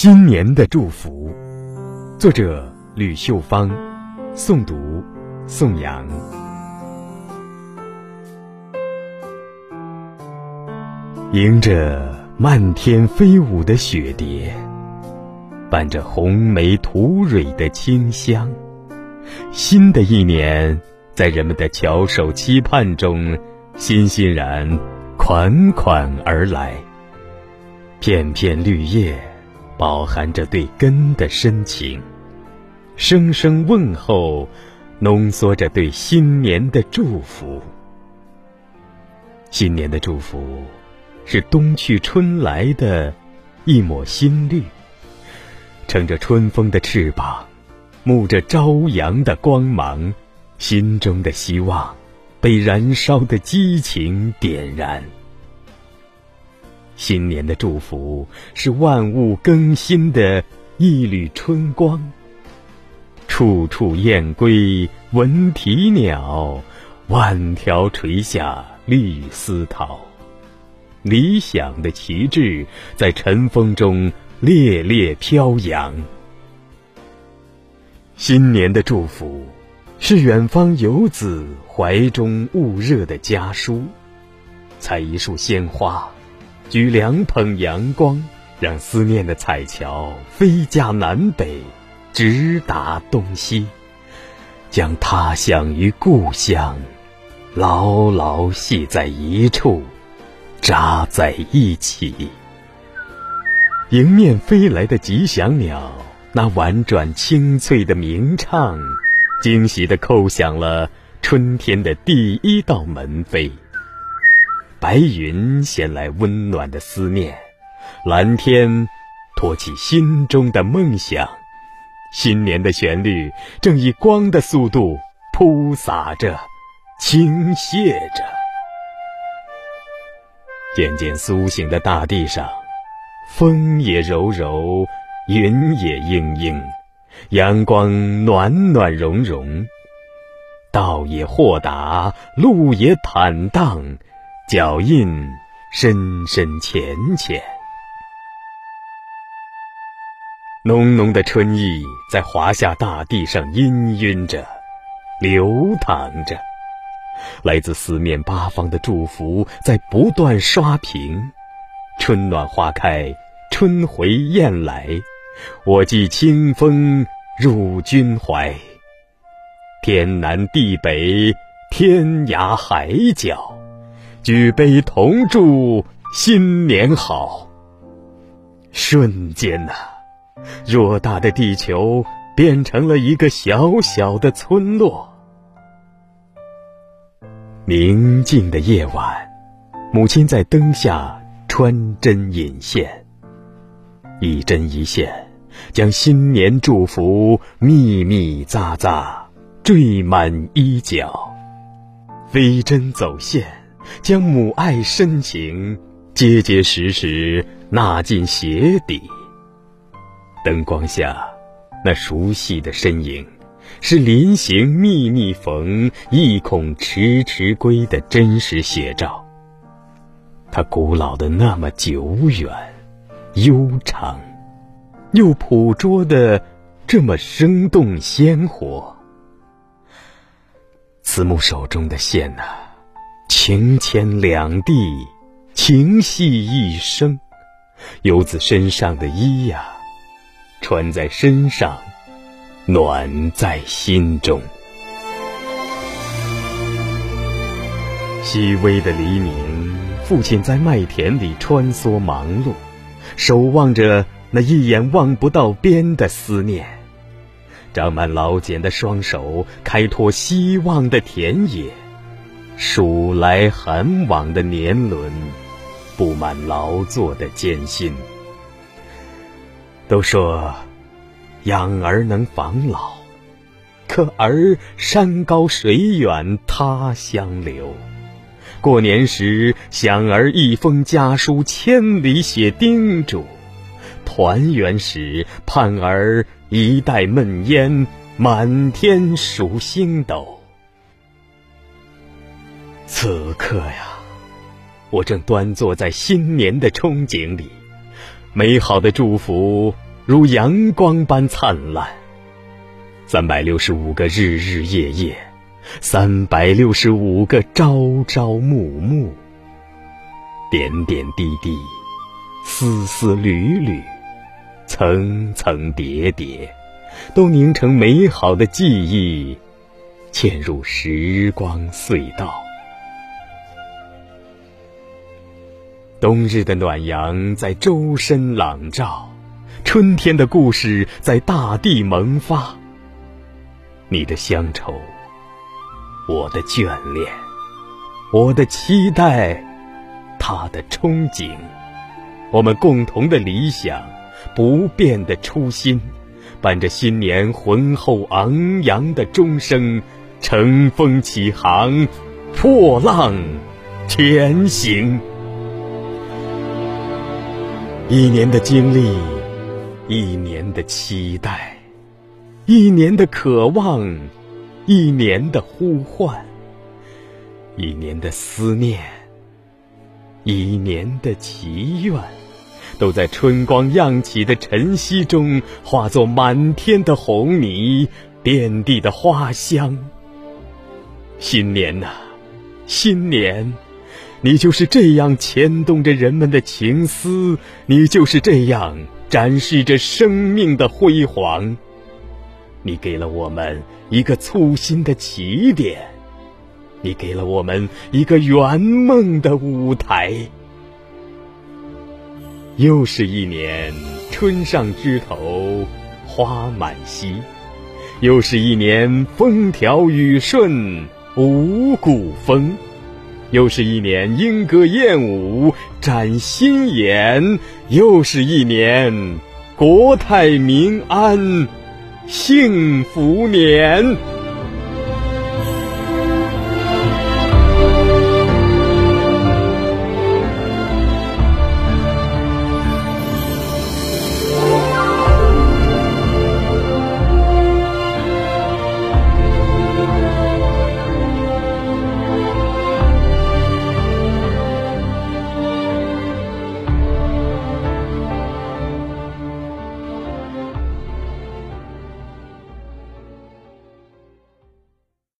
新年的祝福，作者吕秀芳，诵读宋阳。迎着漫天飞舞的雪蝶，伴着红梅吐蕊的清香，新的一年在人们的翘首期盼中，欣欣然款款而来。片片绿叶，饱含着对根的深情；声声问候，浓缩着对新年的祝福。新年的祝福，是冬去春来的一抹新绿，乘着春风的翅膀，沐着朝阳的光芒，心中的希望被燃烧的激情点燃。新年的祝福是万物更新的一缕春光。处处燕归闻啼鸟，万条垂下绿丝绦。理想的旗帜在晨风中猎猎飘扬。新年的祝福是远方游子怀中捂热的家书。采一束鲜花。举两捧阳光，让思念的彩桥飞架南北，直达东西，将他乡与故乡牢牢系在一处，扎在一起。迎面飞来的吉祥鸟，那婉转清脆的鸣唱，惊喜地叩响了春天的第一道门扉。白云衔来温暖的思念，蓝天托起心中的梦想，新年的旋律正以光的速度铺洒着，倾泻着。渐渐苏醒的大地上，风也柔柔，云也阴阴，阳光暖暖融融，道也豁达，路也坦荡。脚印深深浅浅，浓浓的春意在华夏大地上氤氲着，流淌着。来自四面八方的祝福在不断刷屏。春暖花开，春回雁来，我寄清风入君怀。天南地北，天涯海角。举杯同祝新年好。瞬间呐，偌大的地球变成了一个小小的村落。宁静的夜晚，母亲在灯下穿针引线，一针一线，将新年祝福密密匝匝缀满衣角，飞针走线。将母爱深情结结实实纳进鞋底。灯光下，那熟悉的身影，是临行密密缝，意恐迟迟归的真实写照。它古老的那么久远、悠长，又捕捉的这么生动鲜活。慈母手中的线呐。情牵两地，情系一生。游子身上的衣呀，穿在身上，暖在心中。细微的黎明，父亲在麦田里穿梭忙碌，守望着那一眼望不到边的思念。长满老茧的双手，开拓希望的田野。数来寒往的年轮，布满劳作的艰辛。都说养儿能防老，可儿山高水远他乡留。过年时想儿一封家书千里写叮嘱，团圆时盼儿一袋闷烟满天数星斗。此刻呀，我正端坐在新年的憧憬里，美好的祝福如阳光般灿烂。三百六十五个日日夜夜，三百六十五个朝朝暮暮，点点滴滴，丝丝缕缕，层层叠叠，都凝成美好的记忆，嵌入时光隧道。冬日的暖阳在周身朗照，春天的故事在大地萌发。你的乡愁，我的眷恋，我的期待，他的憧憬，我们共同的理想，不变的初心，伴着新年浑厚昂扬的钟声，乘风起航，破浪前行。一年的经历，一年的期待。一年的渴望，一年的呼唤，一年的思念，一年的祈愿，都在春光漾起的晨曦中，化作满天的红泥，遍地的花香。新年呐，新年，你就是这样牵动着人们的情思，你就是这样展示着生命的辉煌。你给了我们一个簇新的起点，你给了我们一个圆梦的舞台。又是一年春上枝头花满蹊，又是一年风调雨顺五谷丰，又是一年莺歌燕舞展新颜，又是一年国泰民安。幸福年。